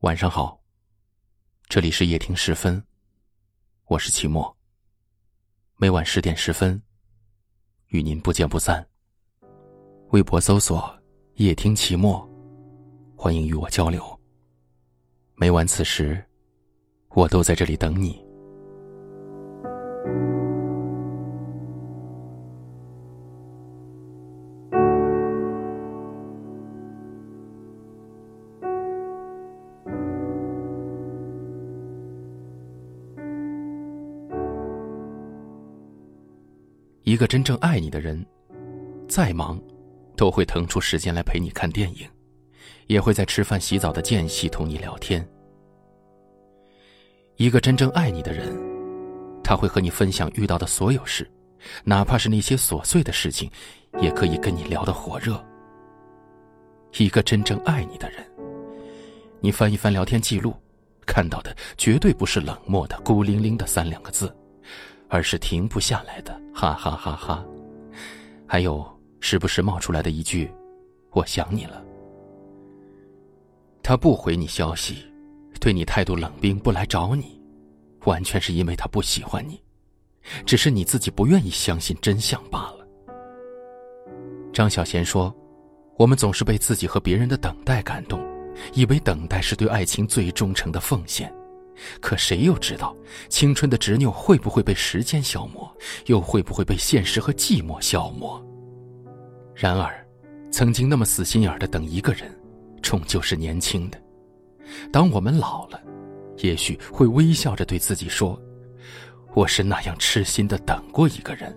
晚上好，这里是夜听十分，我是齐墨。每晚十点十分，与您不见不散。微博搜索“夜听齐墨”，欢迎与我交流。每晚此时，我都在这里等你。一个真正爱你的人，再忙，都会腾出时间来陪你看电影，也会在吃饭、洗澡的间隙同你聊天。一个真正爱你的人，他会和你分享遇到的所有事，哪怕是那些琐碎的事情，也可以跟你聊得火热。一个真正爱你的人，你翻一翻聊天记录，看到的绝对不是冷漠的、孤零零的三两个字。而是停不下来的哈哈哈哈，还有时不时冒出来的一句“我想你了”。他不回你消息，对你态度冷冰，不来找你，完全是因为他不喜欢你，只是你自己不愿意相信真相罢了。张小娴说：“我们总是被自己和别人的等待感动，以为等待是对爱情最忠诚的奉献。”可谁又知道，青春的执拗会不会被时间消磨，又会不会被现实和寂寞消磨？然而，曾经那么死心眼的等一个人，终究是年轻的。当我们老了，也许会微笑着对自己说：“我是那样痴心的等过一个人。”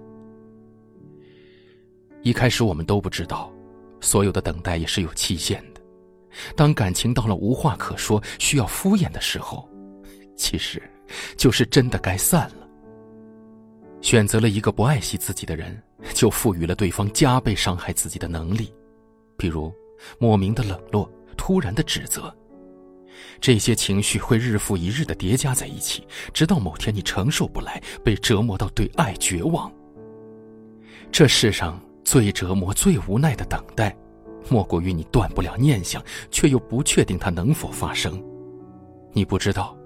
一开始我们都不知道，所有的等待也是有期限的。当感情到了无话可说、需要敷衍的时候。其实，就是真的该散了。选择了一个不爱惜自己的人，就赋予了对方加倍伤害自己的能力，比如莫名的冷落、突然的指责，这些情绪会日复一日的叠加在一起，直到某天你承受不来，被折磨到对爱绝望。这世上最折磨、最无奈的等待，莫过于你断不了念想，却又不确定它能否发生。你不知道。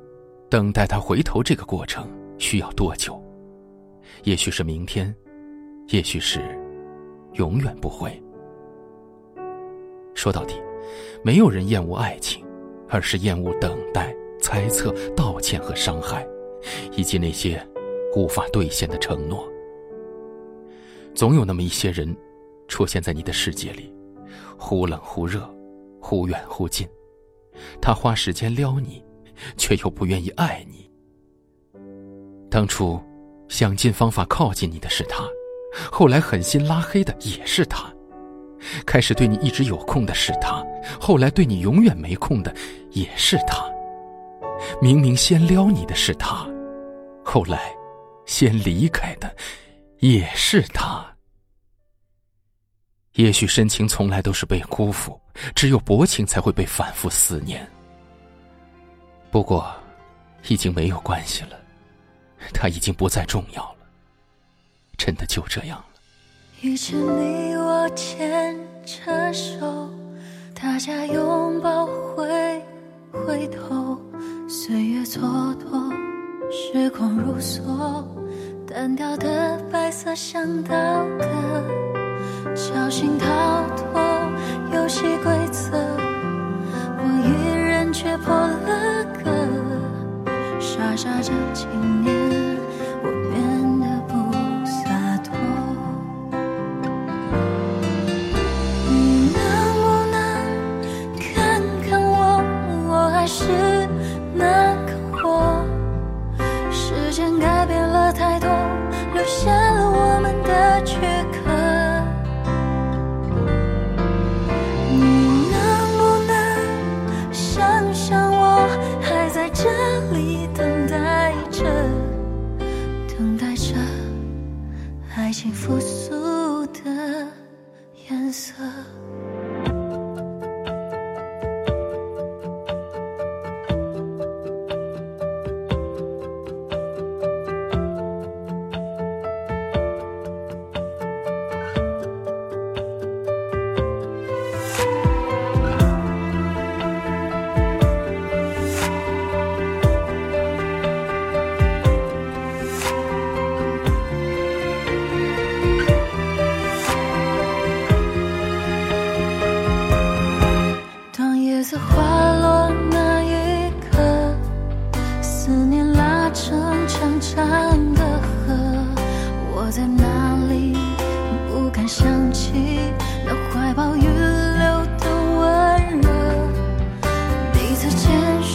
等待他回头这个过程需要多久？也许是明天，也许是永远不会。说到底，没有人厌恶爱情，而是厌恶等待、猜测、道歉和伤害，以及那些无法兑现的承诺。总有那么一些人，出现在你的世界里，忽冷忽热，忽远忽近。他花时间撩你。却又不愿意爱你。当初想尽方法靠近你的是他，后来狠心拉黑的也是他。开始对你一直有空的是他，后来对你永远没空的也是他。明明先撩你的是他，后来先离开的也是他。也许深情从来都是被辜负，只有薄情才会被反复思念。不过，已经没有关系了，他已经不再重要了，真的就这样了。遇见你，我牵着手，大家拥抱，回回头，岁月蹉跎，时光如梭，单调的白色像刀割，侥幸逃脱游戏规则，傻傻这几年，颜色。的河。我在哪里？不敢想起那怀抱预留的温热。彼此牵手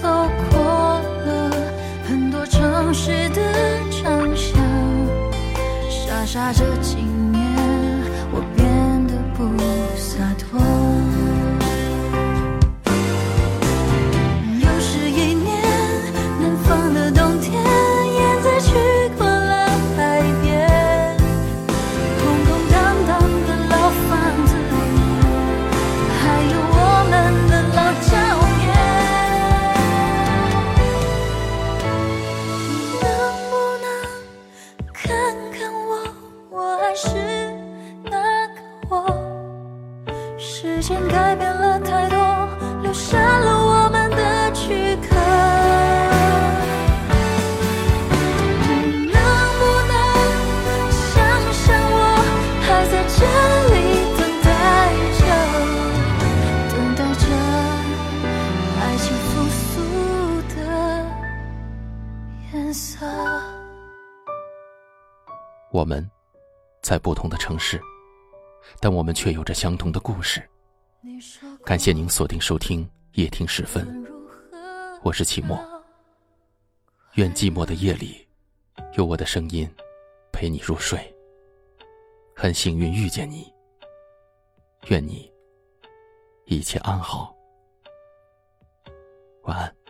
走过了很多城市的长巷，傻傻着变了太多，留下了我们的躯壳。你能不能想想我，还在这里等待着，等待着爱情复苏的颜色。我们在不同的城市，但我们却有着相同的故事。感谢您锁定收听夜听时分，我是齐墨。愿寂寞的夜里，有我的声音陪你入睡。很幸运遇见你，愿你一切安好。晚安。